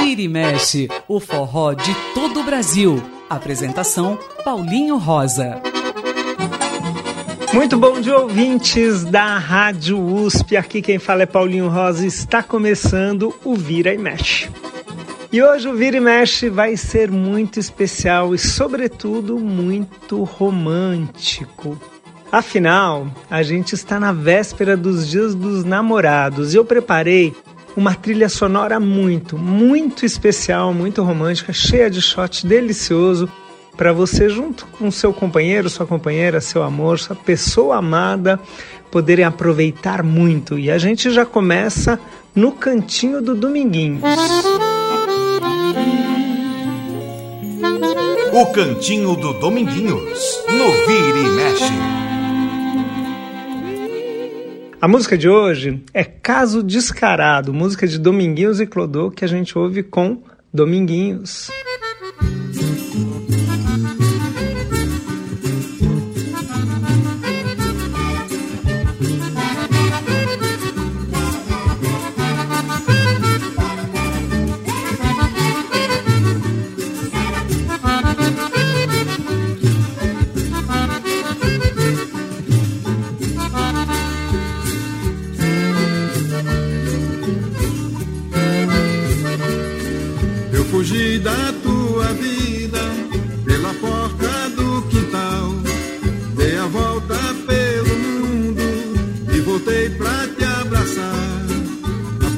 Vira e mexe, o forró de todo o Brasil. Apresentação Paulinho Rosa. Muito bom dia, ouvintes da Rádio USP. Aqui quem fala é Paulinho Rosa. Está começando o Vira e Mexe. E hoje o Vira e Mexe vai ser muito especial e, sobretudo, muito romântico. Afinal, a gente está na véspera dos Dias dos Namorados e eu preparei uma trilha sonora muito, muito especial, muito romântica, cheia de shot delicioso para você junto com seu companheiro, sua companheira, seu amor, sua pessoa amada poderem aproveitar muito. E a gente já começa no cantinho do Dominguinho. O cantinho do Dominguinhos, no Vira e Mexe. A música de hoje é Caso Descarado, música de Dominguinhos e Clodô que a gente ouve com Dominguinhos.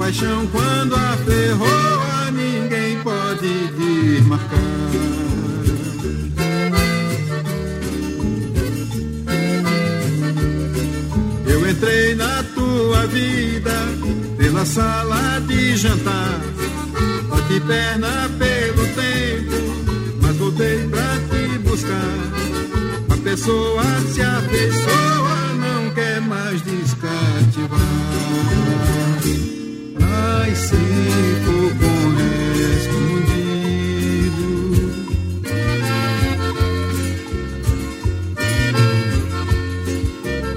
Paixão quando aferrou ninguém pode desmarcar. Eu entrei na tua vida pela sala de jantar, bati perna pelo tempo, mas voltei pra te buscar. A pessoa se afeiçoa, não quer mais descativar vai ser correspondido.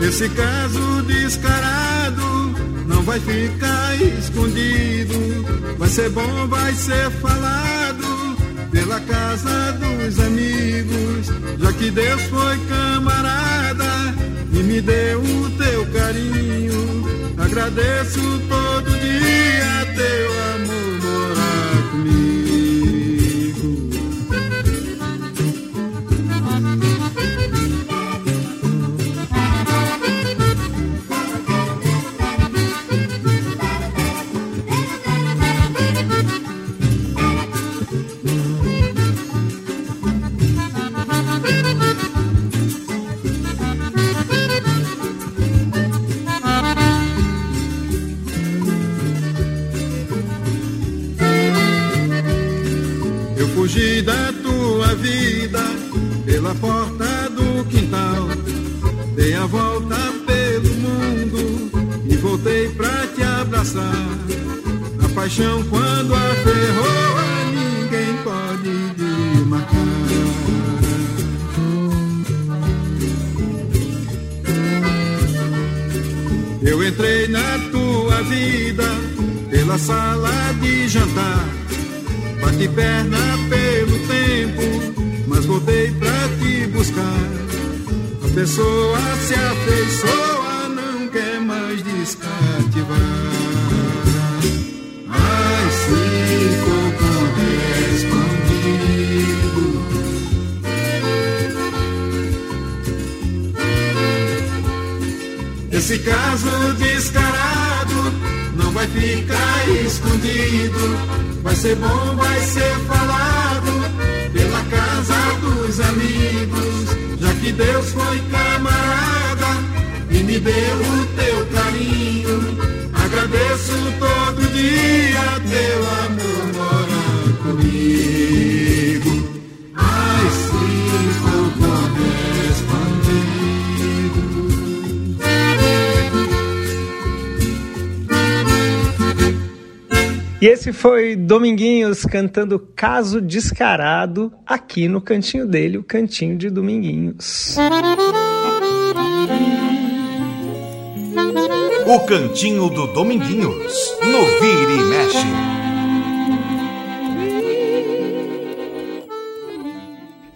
Esse caso descarado não vai ficar escondido. Vai ser bom, vai ser falado pela casa dos amigos. Já que Deus foi camarada e me deu o teu carinho. Agradeço todo dia teu amor morar pela porta do quintal. Dei a volta pelo mundo e voltei pra te abraçar. A paixão quando aferrou a ninguém pode desmarcar. Eu entrei na tua vida pela sala de jantar. Bati perna pelo tempo, mas voltei pra buscar. A pessoa se afeiçoa, não quer mais descativar. Mas ficou correspondido. Esse caso descarado não vai ficar escondido. Vai ser bom, vai ser pela dos amigos. Já que Deus foi camarada e me deu o teu carinho. Agradeço todo dia teu amor Esse foi Dominguinhos cantando Caso Descarado aqui no cantinho dele, o cantinho de Dominguinhos. O Cantinho do Dominguinhos, no Vira e Mexe.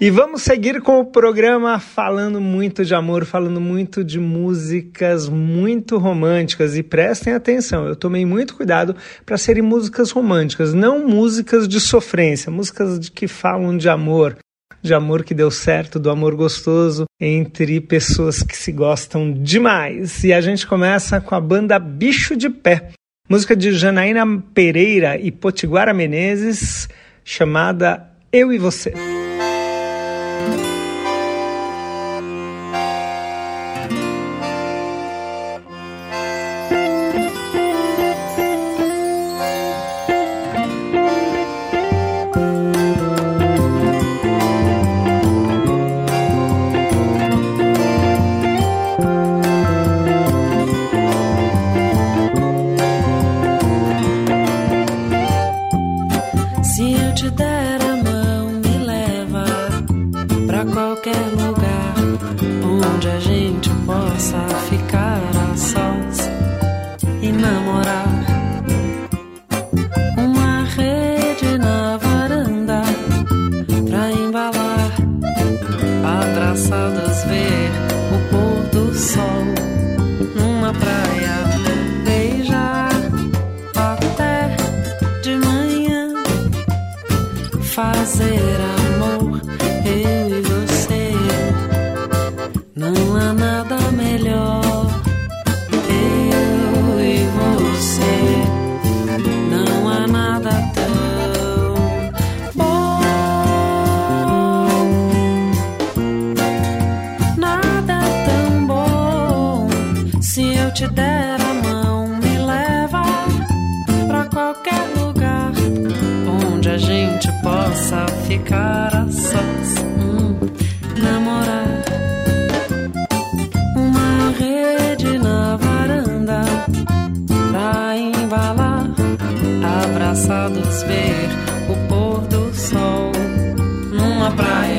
E vamos seguir com o programa falando muito de amor, falando muito de músicas muito românticas. E prestem atenção, eu tomei muito cuidado para serem músicas românticas, não músicas de sofrência, músicas de que falam de amor, de amor que deu certo, do amor gostoso entre pessoas que se gostam demais. E a gente começa com a banda Bicho de Pé, música de Janaína Pereira e Potiguara Menezes, chamada Eu e Você. Você. Não há nada melhor.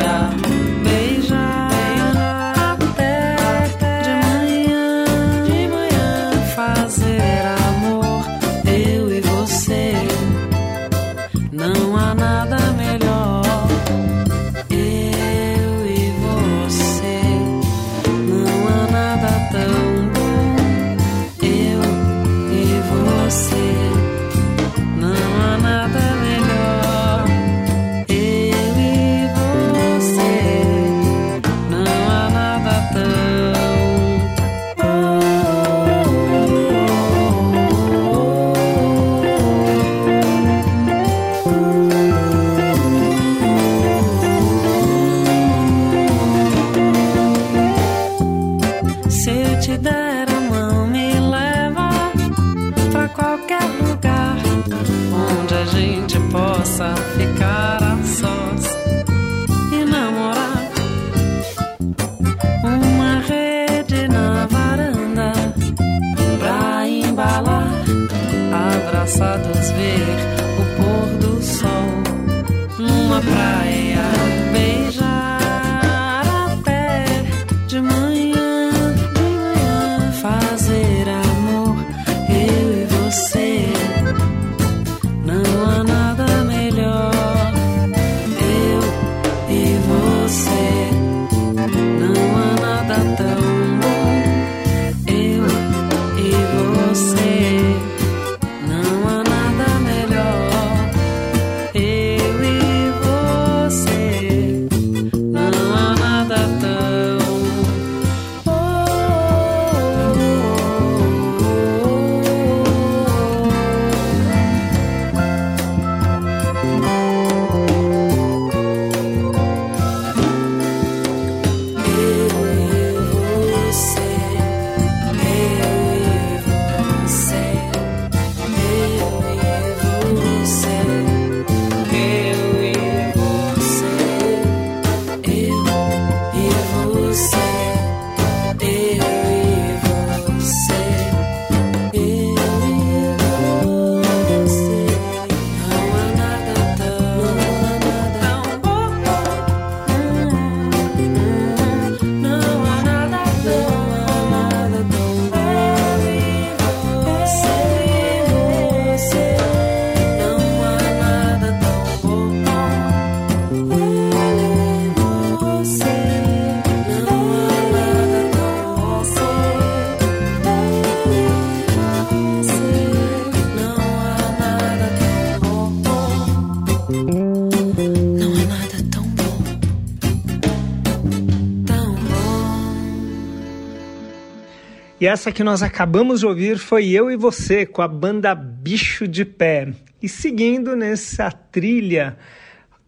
Essa que nós acabamos de ouvir foi Eu e Você, com a banda Bicho de Pé. E seguindo nessa trilha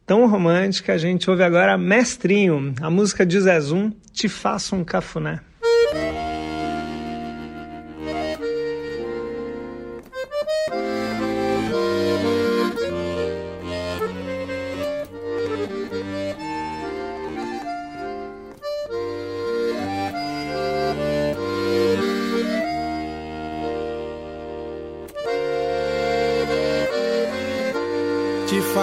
tão romântica, a gente ouve agora Mestrinho, a música de Zezum, Te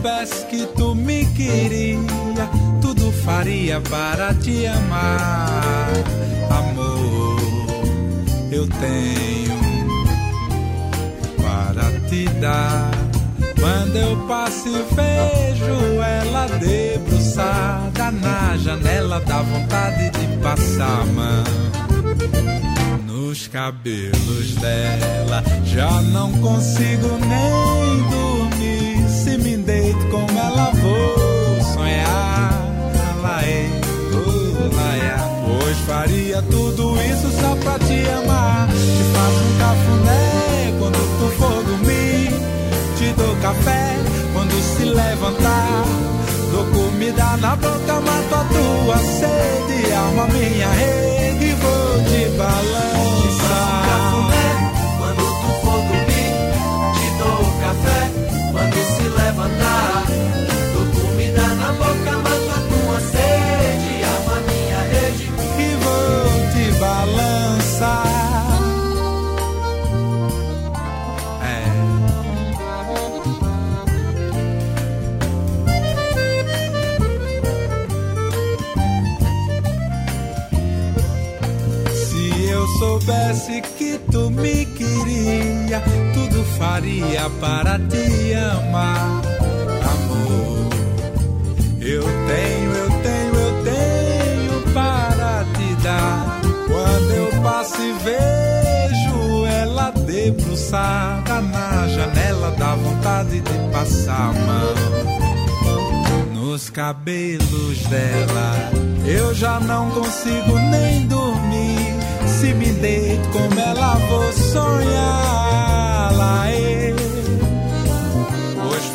soubesse que tu me queria, tudo faria para te amar. Amor, eu tenho para te dar. Quando eu passo e vejo ela debruçada na janela, dá vontade de passar a mão nos cabelos dela. Já não consigo nem dormir tudo isso só pra te amar. Te faço um cafuné quando tu for dormir. Te dou café quando se levantar. Dou comida na boca, mato a tua sede. Alma minha rede e vou te balançar. Soubesse que tu me queria, tudo faria para te amar eu tenho, eu tenho, eu tenho para te dar. Quando eu passo e vejo ela debruçada na janela, dá vontade de passar a mão nos cabelos dela. Eu já não consigo nem dormir. Se me deito como ela, vou sonhar. Lá eu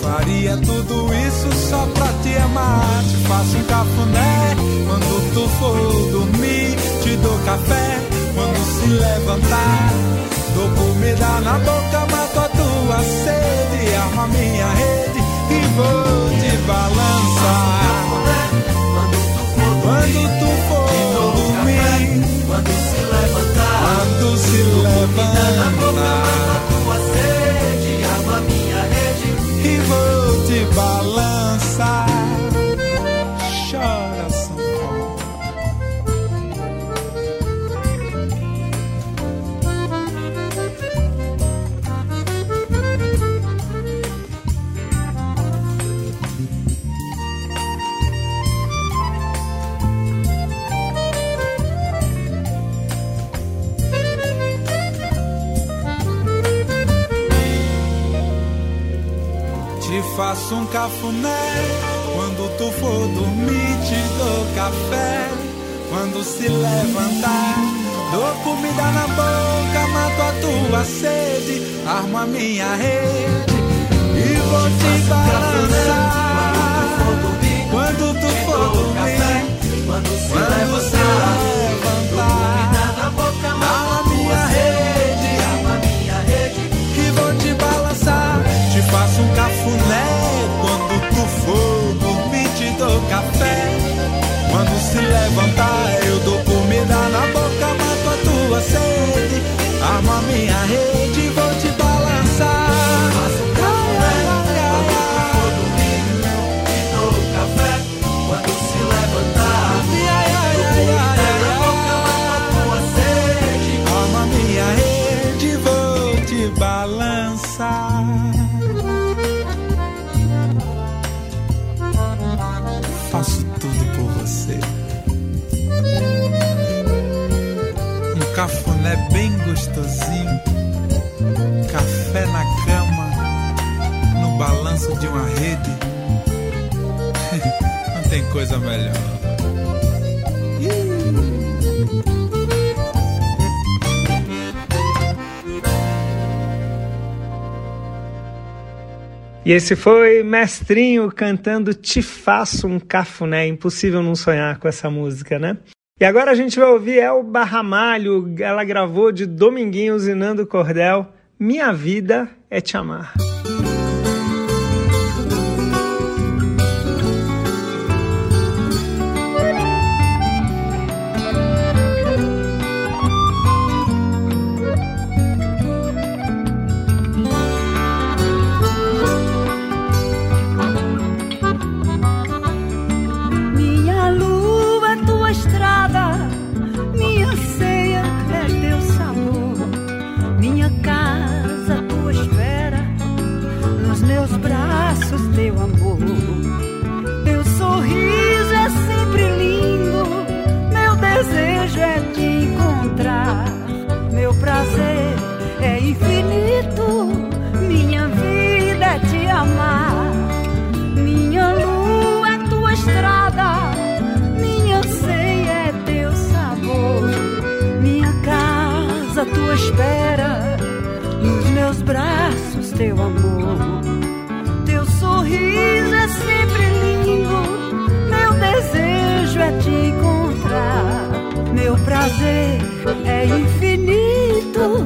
Faria tudo isso só pra te amar. Te faço um cafuné quando tu for dormir. Te dou café quando se levantar. Dou comida na boca, mato a tua sede. Arma a minha rede e vou te balançar. Quando tu for quando cafuné. Quando tu for dormir, te dou café. Quando se levantar, dou comida na boca, mato a tua sede, armo a minha rede e vou te balançar. Quando tu for dormir, quando se levantar, levantar, na boca, armo a minha rede e vou te balançar. Te faço um cafuné do fogo, me te dou café. Quando se levantar, eu dou comida na boca, mato a tua sede. Arma minha rede, vou cafuné bem gostosinho, café na cama, no balanço de uma rede. Não tem coisa melhor. E esse foi Mestrinho cantando Te Faço um Cafuné. Impossível não sonhar com essa música, né? E agora a gente vai ouvir Elba Ramalho. Ela gravou de Dominguinhos e Nando Cordel. Minha Vida é Te Amar. espera nos meus braços teu amor. Teu sorriso é sempre lindo, meu desejo é te encontrar. Meu prazer é infinito,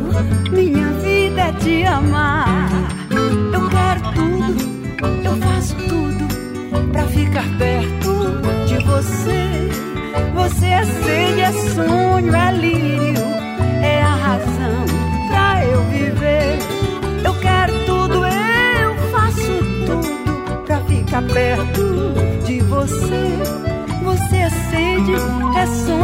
minha vida é te amar. Eu quero tudo, eu faço tudo pra ficar perto de você. Você é sede, é sonho, é lírio perto de você. Você é sede, é só.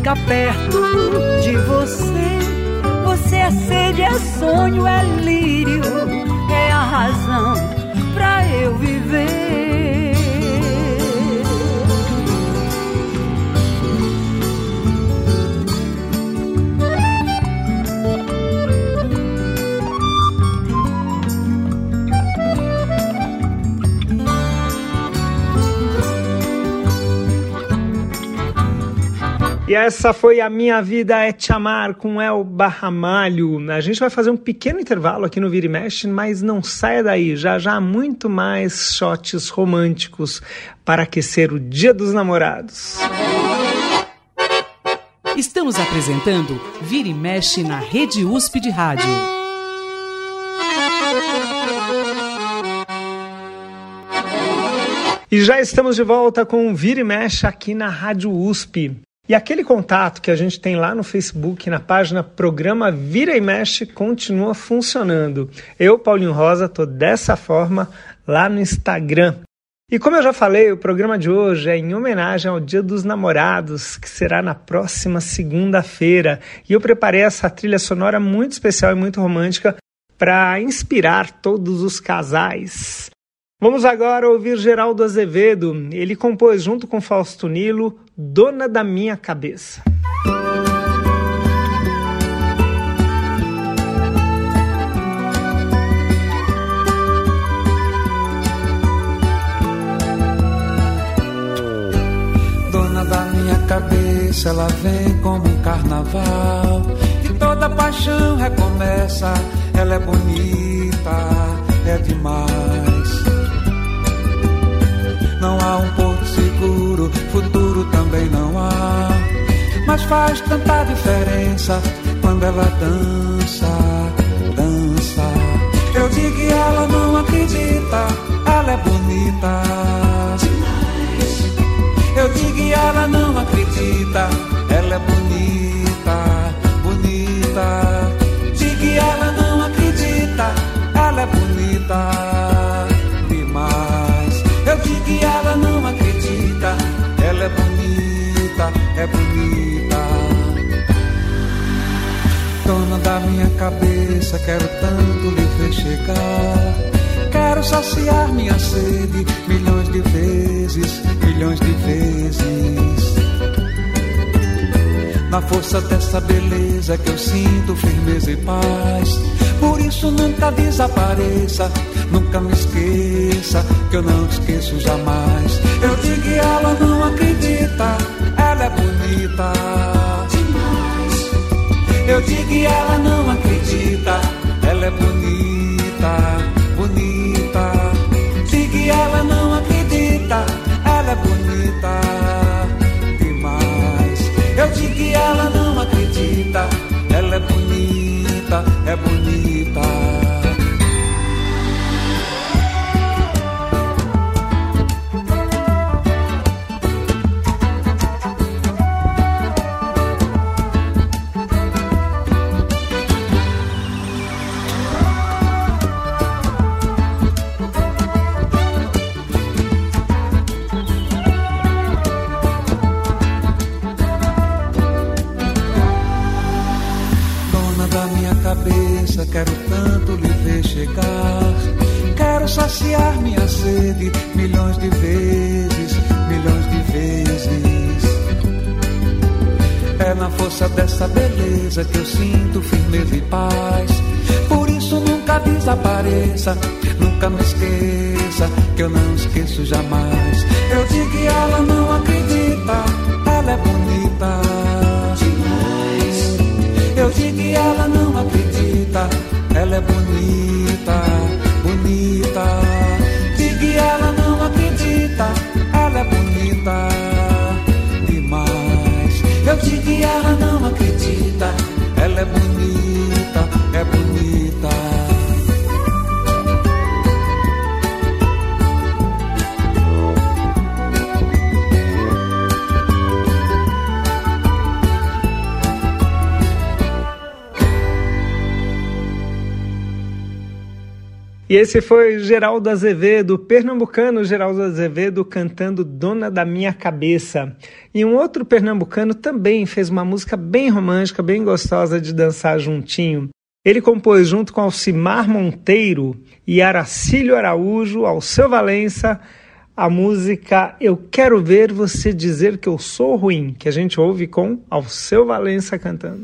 fica perto de você. Você é sede, é sonho, é lírio, é a razão pra eu viver. E essa foi A Minha Vida é Te Amar com El Barramalho. A gente vai fazer um pequeno intervalo aqui no Vira e Mexe, mas não saia daí. Já já há muito mais shots românticos para aquecer o Dia dos Namorados. Estamos apresentando Vira e Mexe na Rede USP de Rádio. E já estamos de volta com o Vira e Mexe aqui na Rádio USP. E aquele contato que a gente tem lá no Facebook, na página Programa Vira e Mexe, continua funcionando. Eu, Paulinho Rosa, tô dessa forma lá no Instagram. E como eu já falei, o programa de hoje é em homenagem ao Dia dos Namorados, que será na próxima segunda-feira. E eu preparei essa trilha sonora muito especial e muito romântica para inspirar todos os casais. Vamos agora ouvir Geraldo Azevedo. Ele compôs junto com Fausto Nilo Dona da Minha Cabeça. cabeça ela vem como um carnaval e toda paixão recomeça. Ela é bonita, é demais. Não há um porto seguro, futuro também não há. Mas faz tanta diferença quando ela dança, dança. Eu digo que ela não acredita, ela é bonita eu digo e ela não acredita. Ela é bonita, bonita. Digo e ela não acredita. Ela é bonita é bonita. Dona da minha cabeça, quero tanto lhe ver chegar. Quero saciar minha sede milhões de vezes, milhões de vezes. Na força dessa beleza que eu sinto firmeza e paz. Por isso nunca desapareça, nunca me esqueça, que eu não esqueço jamais. Eu digo que ela não acredita, ela é bonita demais. Eu digo que ela não acredita, ela é bonita bonita. Diga que ela não acredita, ela é bonita força dessa beleza que eu sinto firmeza e paz. Por isso nunca desapareça, nunca me esqueça, que eu não esqueço jamais. Eu digo que ela não acredita, ela é bonita demais. Eu digo que ela não acredita ela é bonita, bonita. Diga ela não acredita, Digo ela não acredita, ela é bonita, E esse foi Geraldo Azevedo, pernambucano Geraldo Azevedo cantando Dona da Minha Cabeça. E um outro pernambucano também fez uma música bem romântica, bem gostosa de dançar juntinho. Ele compôs junto com Alcimar Monteiro e Aracílio Araújo, Alceu Valença, a música Eu Quero Ver Você Dizer Que Eu Sou Ruim, que a gente ouve com Alceu Valença cantando.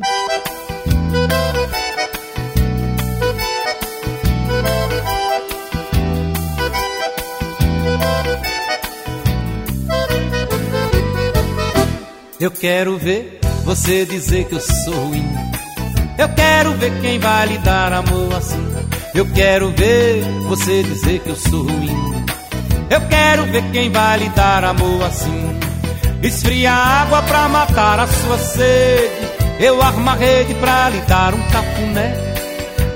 Eu quero ver você dizer que eu sou ruim. Eu quero ver quem vai lhe dar amor assim. Eu quero ver você dizer que eu sou ruim. Eu quero ver quem vai lhe dar amor assim. Esfria água pra matar a sua sede. Eu armo a rede pra lhe dar um cafuné.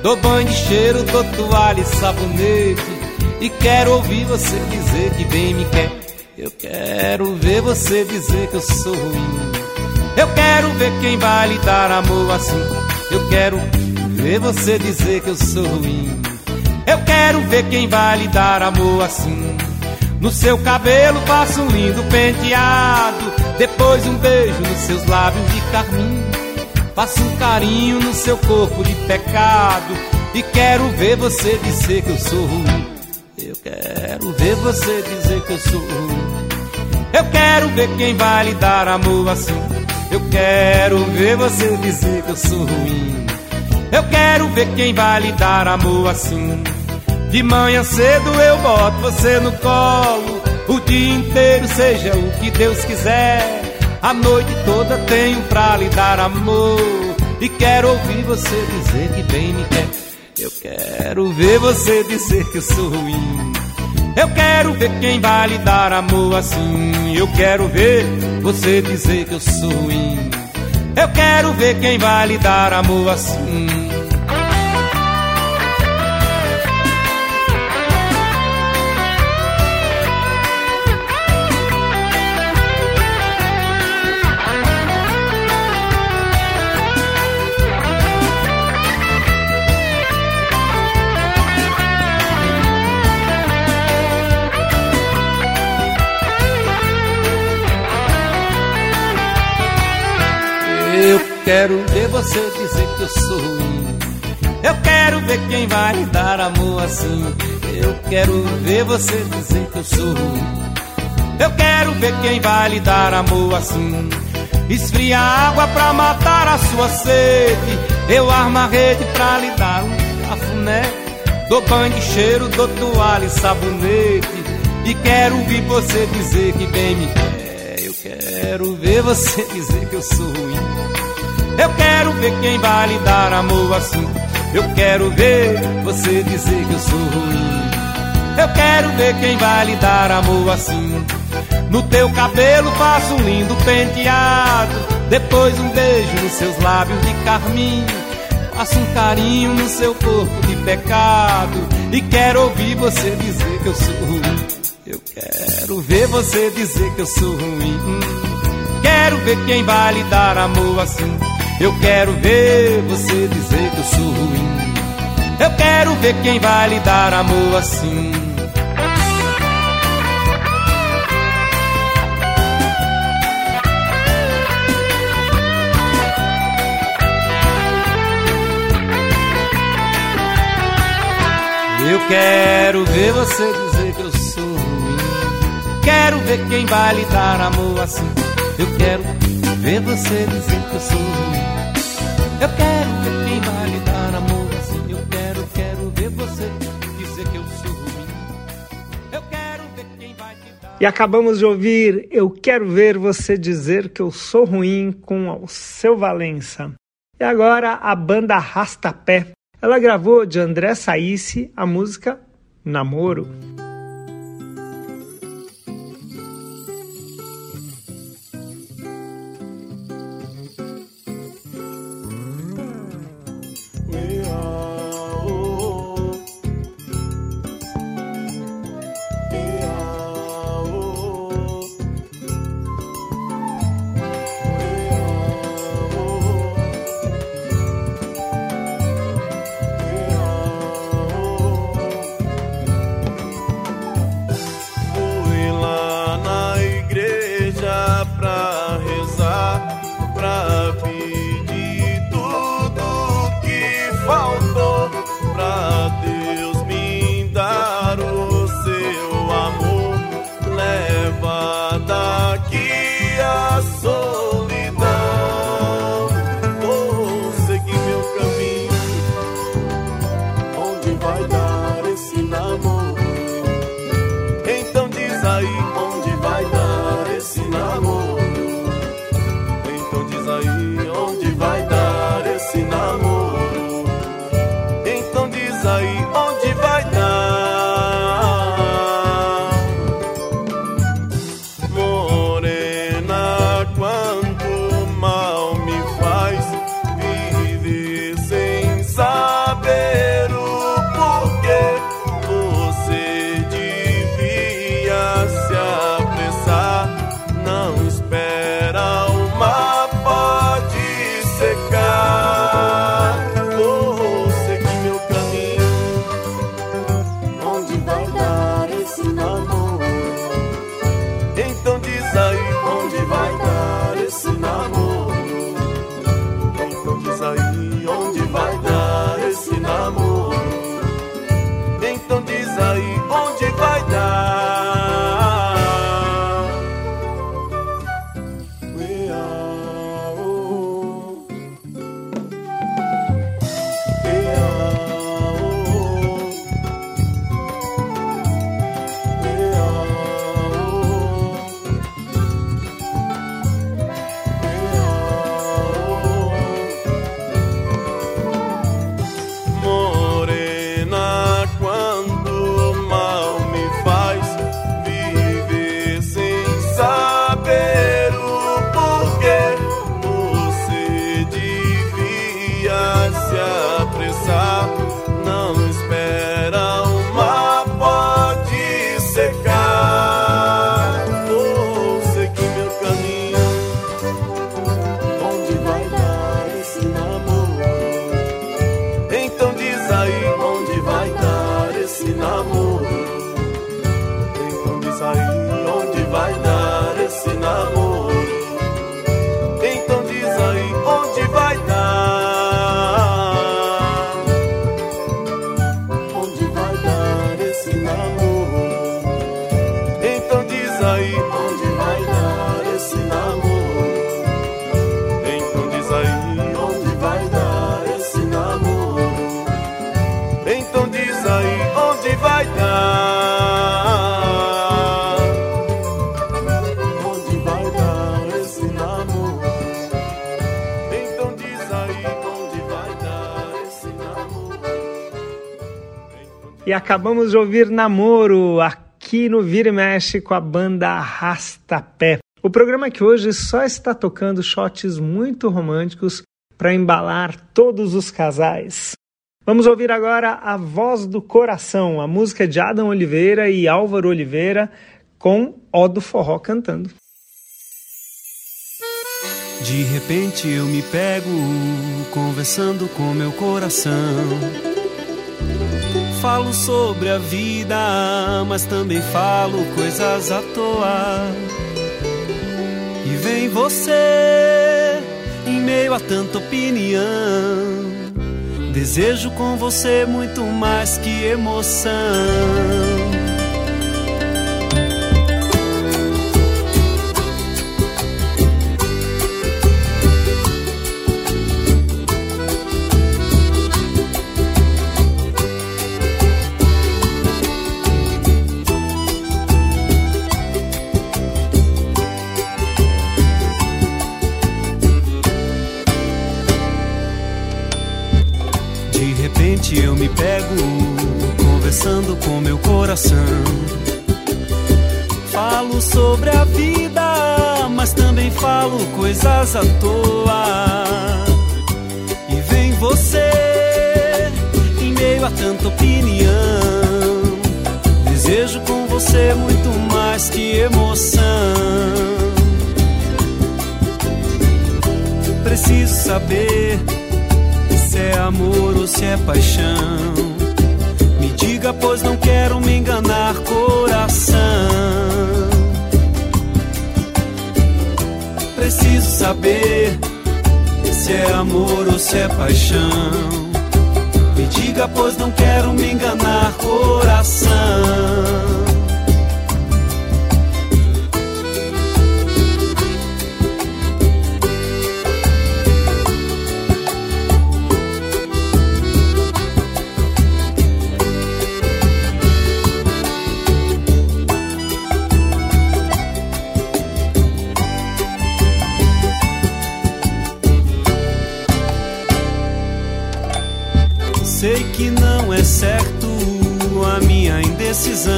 Dou banho de cheiro, dou toalha e sabonete. E quero ouvir você dizer que bem me quer. Eu quero ver você dizer que eu sou ruim. Eu quero ver quem vai lhe dar amor assim. Eu quero ver você dizer que eu sou ruim. Eu quero ver quem vai lhe dar amor assim. No seu cabelo faço um lindo penteado. Depois um beijo nos seus lábios de carmim. Faço um carinho no seu corpo de pecado. E quero ver você dizer que eu sou ruim. Quero ver você dizer que eu sou. Eu quero ver quem vai lhe dar amor assim. Eu quero ver você dizer que eu sou ruim. Eu quero ver quem vai lhe dar amor assim. De manhã cedo eu boto você no colo. O dia inteiro, seja o que Deus quiser. A noite toda tenho pra lhe dar amor. E quero ouvir você dizer que bem me quer. Eu quero ver você dizer que eu sou ruim. Eu quero ver quem vai lhe dar amor assim. Eu quero ver você dizer que eu sou ruim. Eu quero ver quem vai lhe dar amor assim. Quero ver você dizer que eu sou ruim. Eu quero ver quem vai dar amor assim. Eu quero ver você dizer que eu sou ruim. Eu quero ver quem vai lhe dar amor assim. Esfria água pra matar a sua sede. Eu armo a rede pra lhe dar um cafuné. Dou banho de cheiro, dou toalha e sabonete. E quero ouvir você dizer que bem me quer. Eu quero ver você dizer que eu sou ruim. Eu quero ver quem vai lhe dar amor assim. Eu quero ver você dizer que eu sou ruim. Eu quero ver quem vai lhe dar amor assim. No teu cabelo faço um lindo penteado. Depois um beijo nos seus lábios de carmim. Faço um carinho no seu corpo de pecado. E quero ouvir você dizer que eu sou ruim. Eu quero ver você dizer que eu sou ruim. Quero ver quem vai lhe dar amor assim. Eu quero ver você dizer que eu sou ruim. Eu quero ver quem vai lhe dar amor assim. Eu quero ver você dizer que eu sou ruim. Quero ver quem vai lhe dar amor assim. Eu quero ver você dizer que eu sou ruim. Eu quero ver quem vai lhe dar amor assim. Eu quero, quero ver você dizer que eu sou ruim. Eu quero ver quem vai te dar. E acabamos de ouvir Eu Quero Ver Você Dizer Que Eu Sou Ruim com Alceu Valença. E agora a banda Rastapé. Ela gravou de André Saíce a música Namoro. E acabamos de ouvir Namoro aqui no Vira e Mexe com a banda Arrastapé. O programa que hoje só está tocando shots muito românticos para embalar todos os casais. Vamos ouvir agora a Voz do Coração, a música de Adam Oliveira e Álvaro Oliveira com Ó do Forró cantando. De repente eu me pego conversando com meu coração. Falo sobre a vida, mas também falo coisas à toa. E vem você em meio a tanta opinião. Desejo com você muito mais que emoção. Eu me pego conversando com meu coração. Falo sobre a vida, mas também falo coisas à toa. E vem você em meio a tanta opinião. Desejo com você muito mais que emoção. Preciso saber é amor ou se é paixão. Me diga, pois não quero me enganar, coração. Preciso saber se é amor ou se é paixão. Me diga, pois não quero me enganar, coração. Minha indecisão.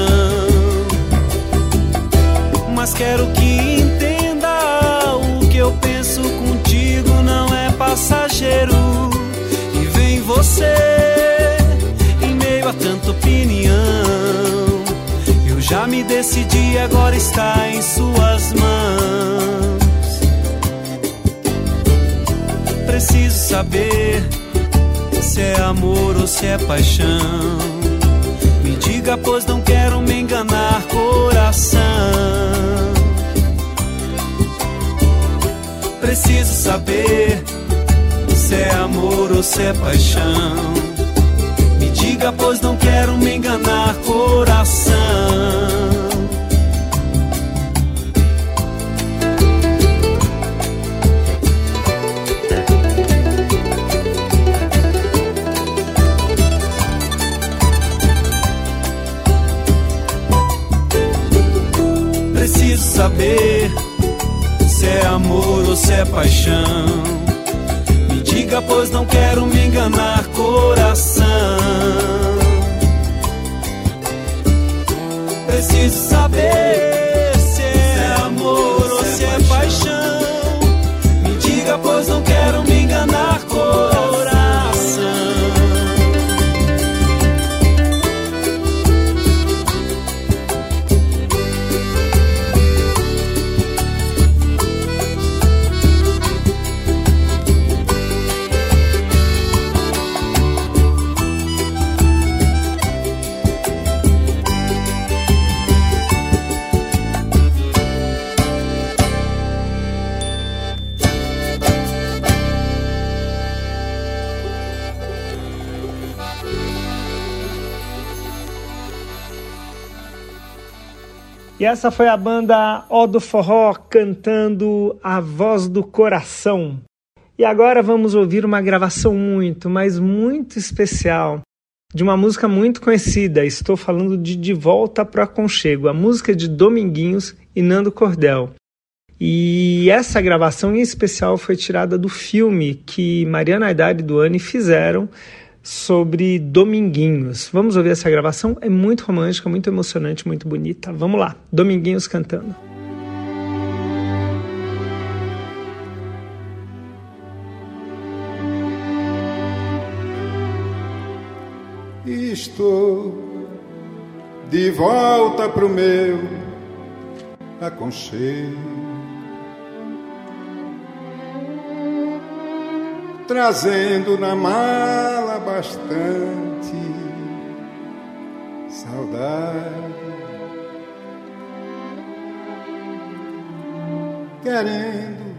Mas quero que entenda o que eu penso contigo não é passageiro. E vem você em meio a tanta opinião. Eu já me decidi, agora está em suas mãos. Preciso saber se é amor ou se é paixão. Diga, pois não quero me enganar, coração. Preciso saber se é amor ou se é paixão. Me diga, pois não quero me enganar, coração. Paixão. Me diga, pois não quero me enganar, essa foi a banda Ó do Forró cantando A Voz do Coração. E agora vamos ouvir uma gravação muito, mas muito especial de uma música muito conhecida. Estou falando de De Volta para Aconchego, a música de Dominguinhos e Nando Cordel. E essa gravação em especial foi tirada do filme que Mariana Aidar e Duane fizeram sobre Dominguinhos. Vamos ouvir essa gravação? É muito romântica, muito emocionante, muito bonita. Vamos lá, Dominguinhos cantando. Estou de volta pro meu aconchego. trazendo na mala bastante saudade. Querendo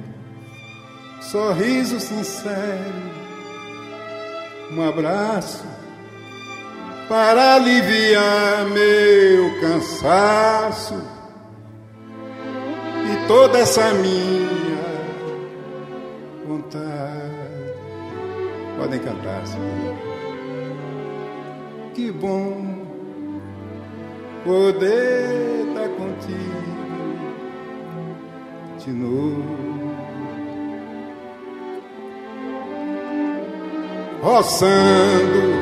sorriso sincero, um abraço para aliviar meu cansaço e toda essa minha vontade. Podem cantar, Senhor. Que bom poder estar contigo de novo. Roçando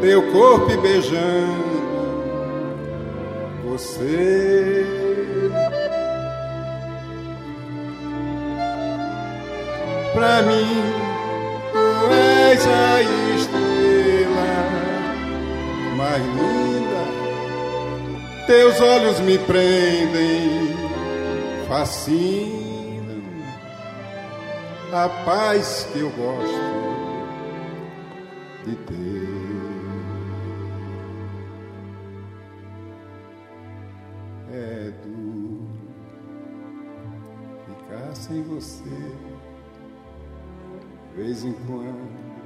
teu corpo e beijando você. Pra mim, és a estrela mais linda. Teus olhos me prendem, fascinam. A paz que eu gosto de ter. É duro ficar sem você de vez em quando.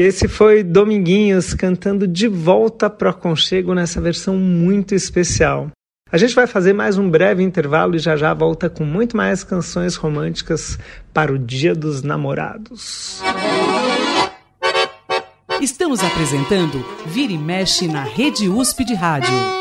E esse foi Dominguinhos cantando de volta pro aconchego nessa versão muito especial. A gente vai fazer mais um breve intervalo e já já volta com muito mais canções românticas para o Dia dos Namorados. Estamos apresentando Vira e Mexe na Rede USP de Rádio.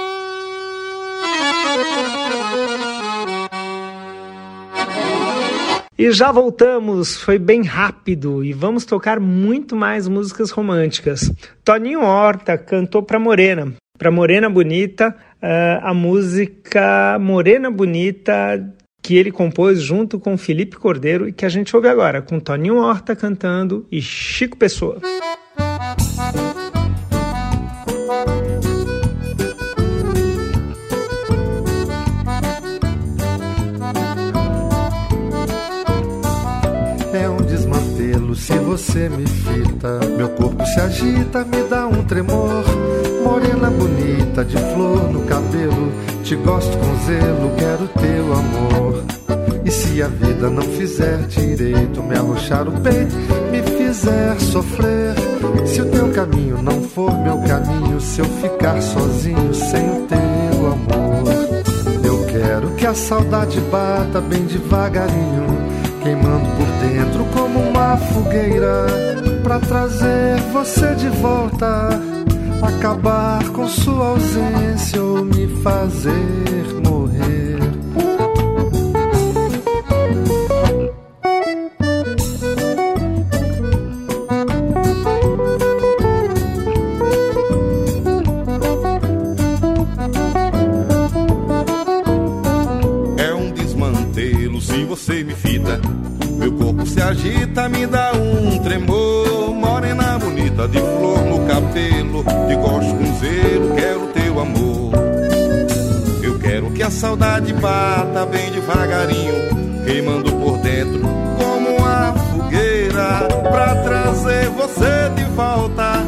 E já voltamos, foi bem rápido e vamos tocar muito mais músicas românticas. Toninho Horta cantou para Morena, para Morena Bonita, uh, a música Morena Bonita que ele compôs junto com Felipe Cordeiro e que a gente ouve agora com Toninho Horta cantando e Chico Pessoa. É se você me fita. Meu corpo se agita, me dá um tremor. Morena bonita, de flor no cabelo. Te gosto com zelo, quero teu amor. E se a vida não fizer direito, me arrochar o peito, me fizer sofrer. Se o teu caminho não for meu caminho, se eu ficar sozinho sem o teu amor. Eu quero que a saudade bata bem devagarinho, queimando por dentro como uma fogueira, pra trazer você de volta, acabar com sua ausência ou me fazer de flor no cabelo, te gosto com zelo, quero teu amor. Eu quero que a saudade bata bem devagarinho, queimando por dentro como uma fogueira, pra trazer você de volta,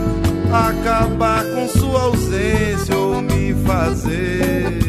acabar com sua ausência ou me fazer.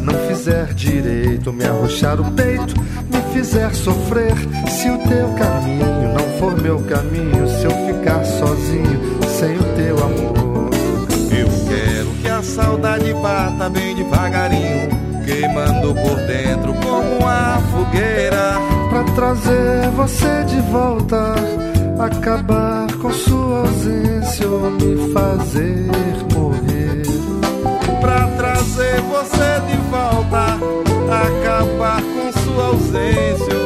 Não fizer direito, me arrochar o peito, me fizer sofrer. Se o teu caminho não for meu caminho, se eu ficar sozinho, sem o teu amor. Eu quero que a saudade bata bem devagarinho, queimando por dentro como a fogueira. Pra trazer você de volta, acabar com sua ausência ou me fazer sua ausência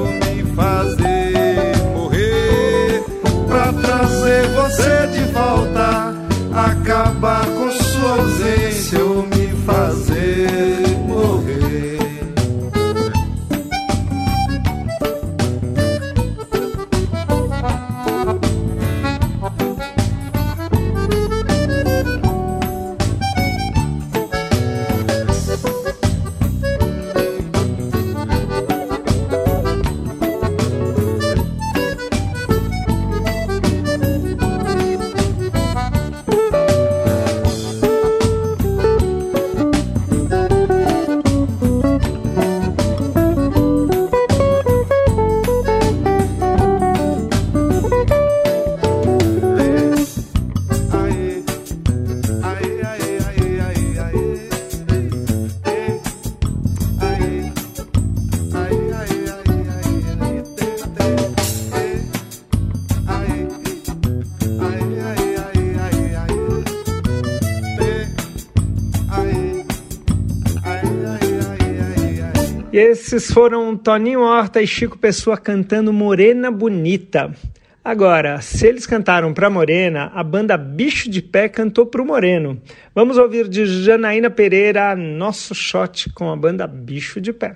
esses foram Toninho Horta e Chico Pessoa cantando Morena Bonita. Agora, se eles cantaram para Morena, a banda Bicho de Pé cantou para o Moreno. Vamos ouvir de Janaína Pereira nosso shot com a banda Bicho de Pé.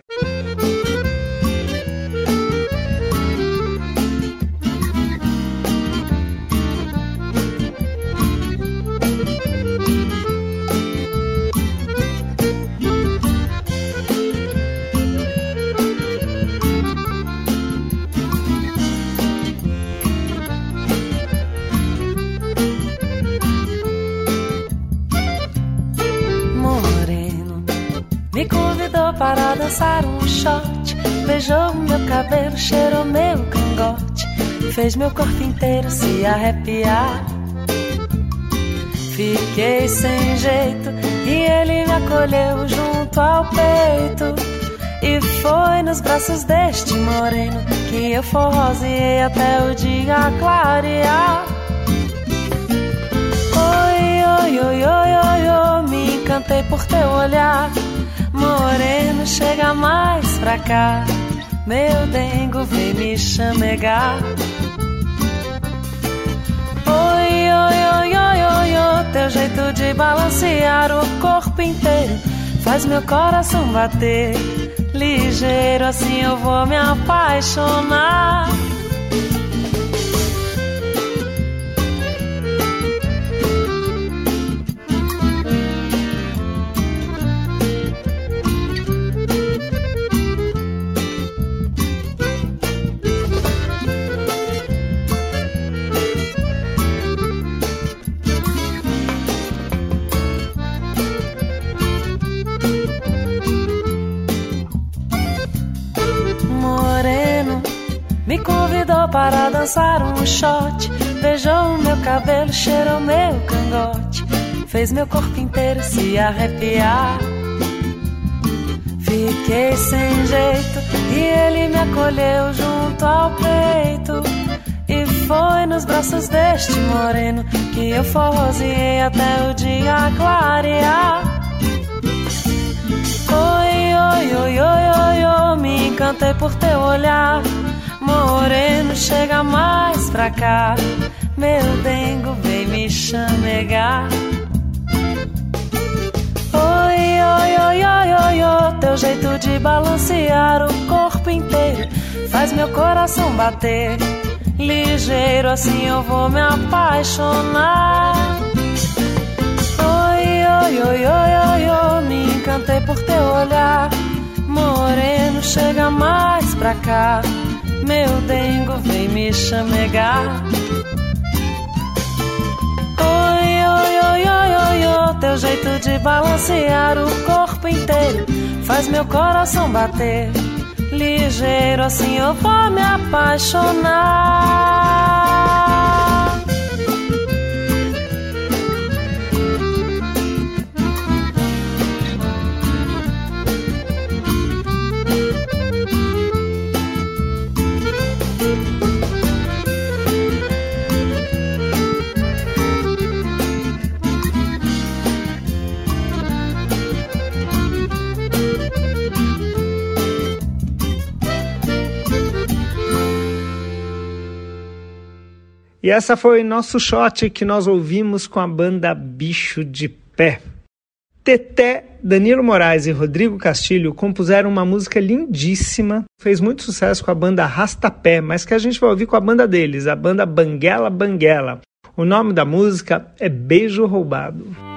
Dançar um shot. Beijou meu cabelo, cheirou meu cangote. Fez meu corpo inteiro se arrepiar. Fiquei sem jeito e ele me acolheu junto ao peito. E foi nos braços deste moreno que eu forroseei até o dia clarear. Oi, oi, oi, oi, oi, oi, me encantei por teu olhar. Moreno, chega mais pra cá. Meu dengo vem me chamegar. Oi, oi, oi, oi, oi, oi, teu jeito de balancear o corpo inteiro faz meu coração bater. Ligeiro assim eu vou me apaixonar. Para dançar um shot. Beijou meu cabelo, cheirou meu cangote. Fez meu corpo inteiro se arrepiar. Fiquei sem jeito e ele me acolheu junto ao peito. E Foi nos braços deste moreno que eu forroseei até o dia clarear. Oi, oi, oi, oi, oi, oi, me encantei por teu olhar. Moreno, chega mais pra cá. Meu dengo, vem me chamegar. Oi, oi, oi, oi, oi, oi, teu jeito de balancear o corpo inteiro faz meu coração bater. Ligeiro assim eu vou me apaixonar. Oi, oi, oi, oi, oi, oi, me encantei por teu olhar. Moreno, chega mais pra cá. Meu dengo, vem me chamegar. Oi, oi, oi, oi, oi, oi, teu jeito de balancear o corpo inteiro faz meu coração bater. Ligeiro assim eu vou me apaixonar. E essa foi nosso shot que nós ouvimos com a banda Bicho de Pé. Teté, Danilo Moraes e Rodrigo Castilho compuseram uma música lindíssima, fez muito sucesso com a banda Rastapé, mas que a gente vai ouvir com a banda deles, a banda Banguela Banguela. O nome da música é Beijo Roubado.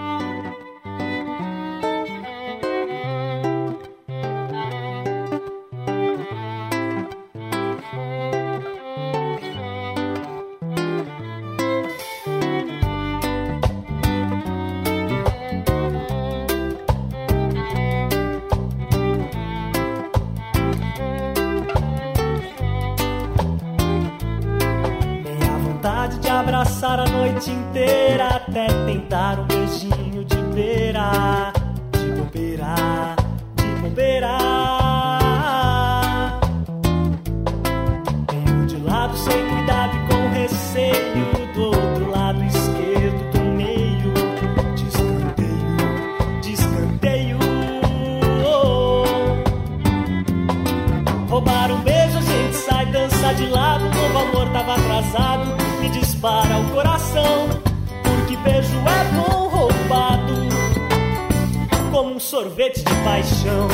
Sorvete de paixão.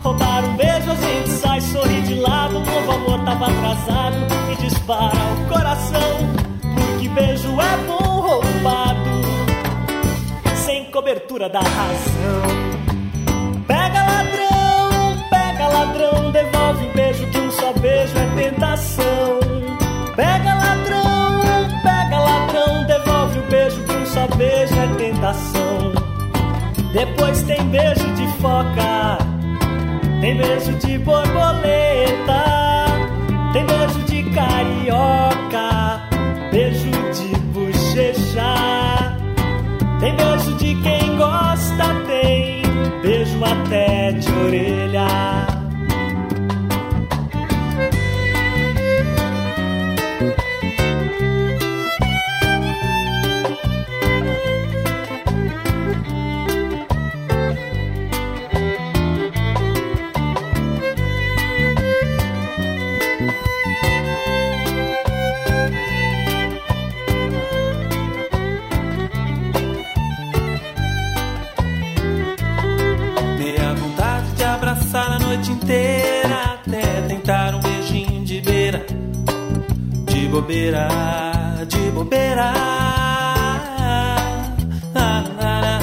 Roubar um beijo, a gente sai, sorri de lado. Novo amor tava atrasado, me dispara o coração. Porque beijo é bom roubado, sem cobertura da razão. Pega ladrão, pega ladrão, devolve o beijo que um só beijo é tentação. Pega ladrão, pega ladrão, devolve o beijo que um só beijo é tentação. Depois tem beijo de foca, tem beijo de borboleta, tem beijo de carioca, beijo de bochecha. Tem beijo de quem gosta, tem beijo até de orelha. Bobeira, de bobeira. Ah, ah, ah.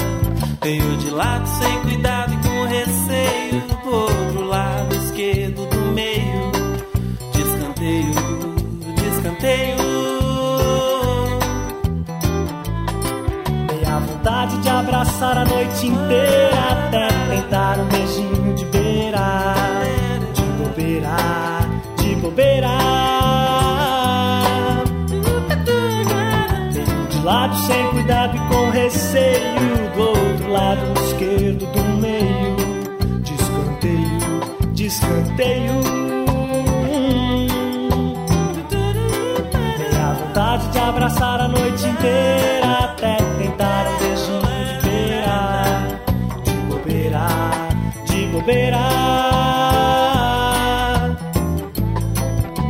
Tenho de lado sem cuidado e com receio do outro lado esquerdo do meio, de escanteio, de escanteio. Meia vontade de abraçar a noite inteira até tentar um beijinho sem cuidado e com receio do outro lado esquerdo do meio, de escanteio, de escanteio. inteira até tentar um beijinho de beira, de bobeira, de bobeira.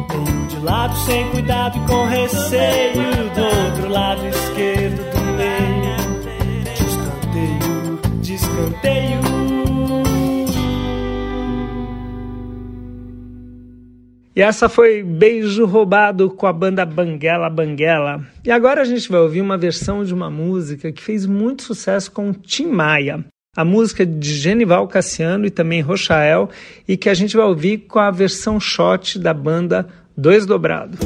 Meio de lado sem cuidado e com receio E essa foi Beijo Roubado com a banda Banguela Banguela. E agora a gente vai ouvir uma versão de uma música que fez muito sucesso com Tim Maia. A música de Genival Cassiano e também Rochael, e que a gente vai ouvir com a versão shot da banda Dois Dobrado.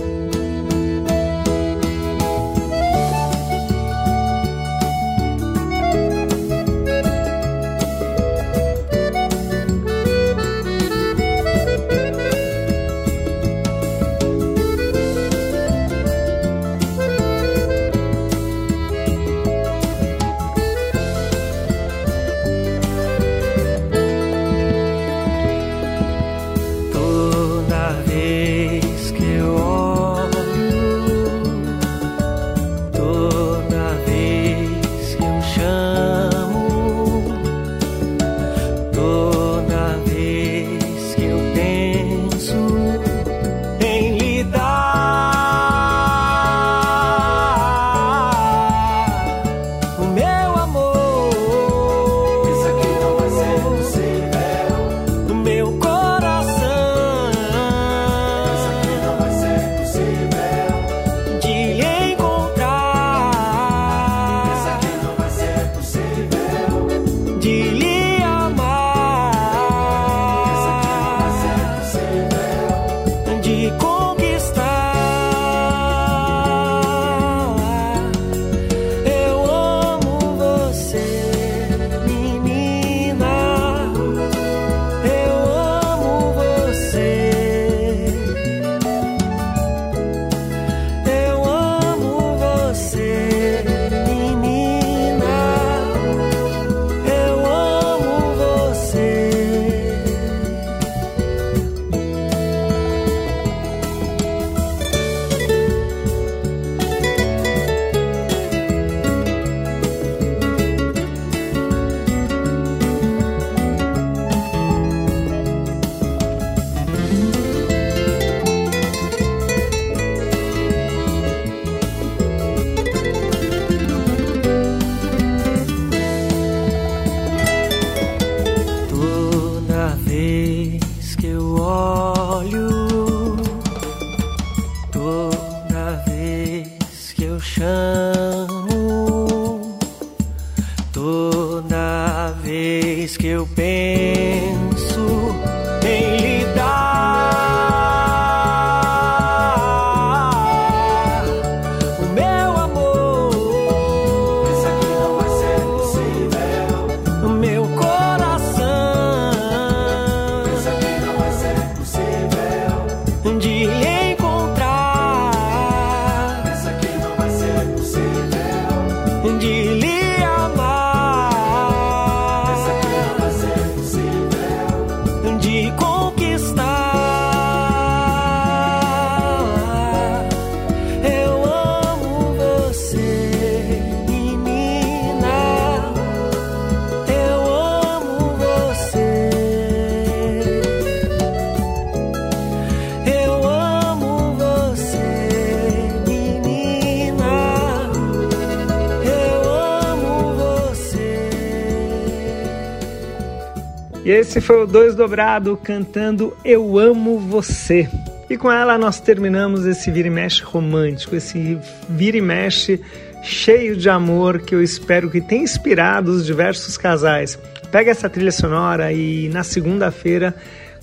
Esse foi o Dois Dobrado cantando Eu Amo Você. E com ela nós terminamos esse vira e mexe romântico, esse vira e mexe cheio de amor que eu espero que tenha inspirado os diversos casais. Pega essa trilha sonora e na segunda-feira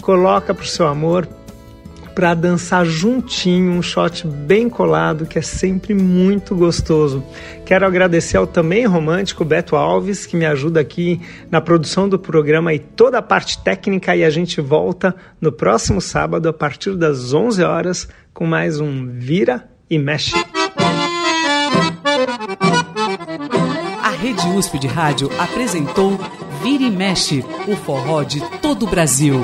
coloca pro seu amor para dançar juntinho, um shot bem colado que é sempre muito gostoso. Quero agradecer ao também romântico Beto Alves que me ajuda aqui na produção do programa e toda a parte técnica e a gente volta no próximo sábado a partir das 11 horas com mais um Vira e Mexe. A Rede USP de Rádio apresentou Vira e Mexe, o forró de todo o Brasil.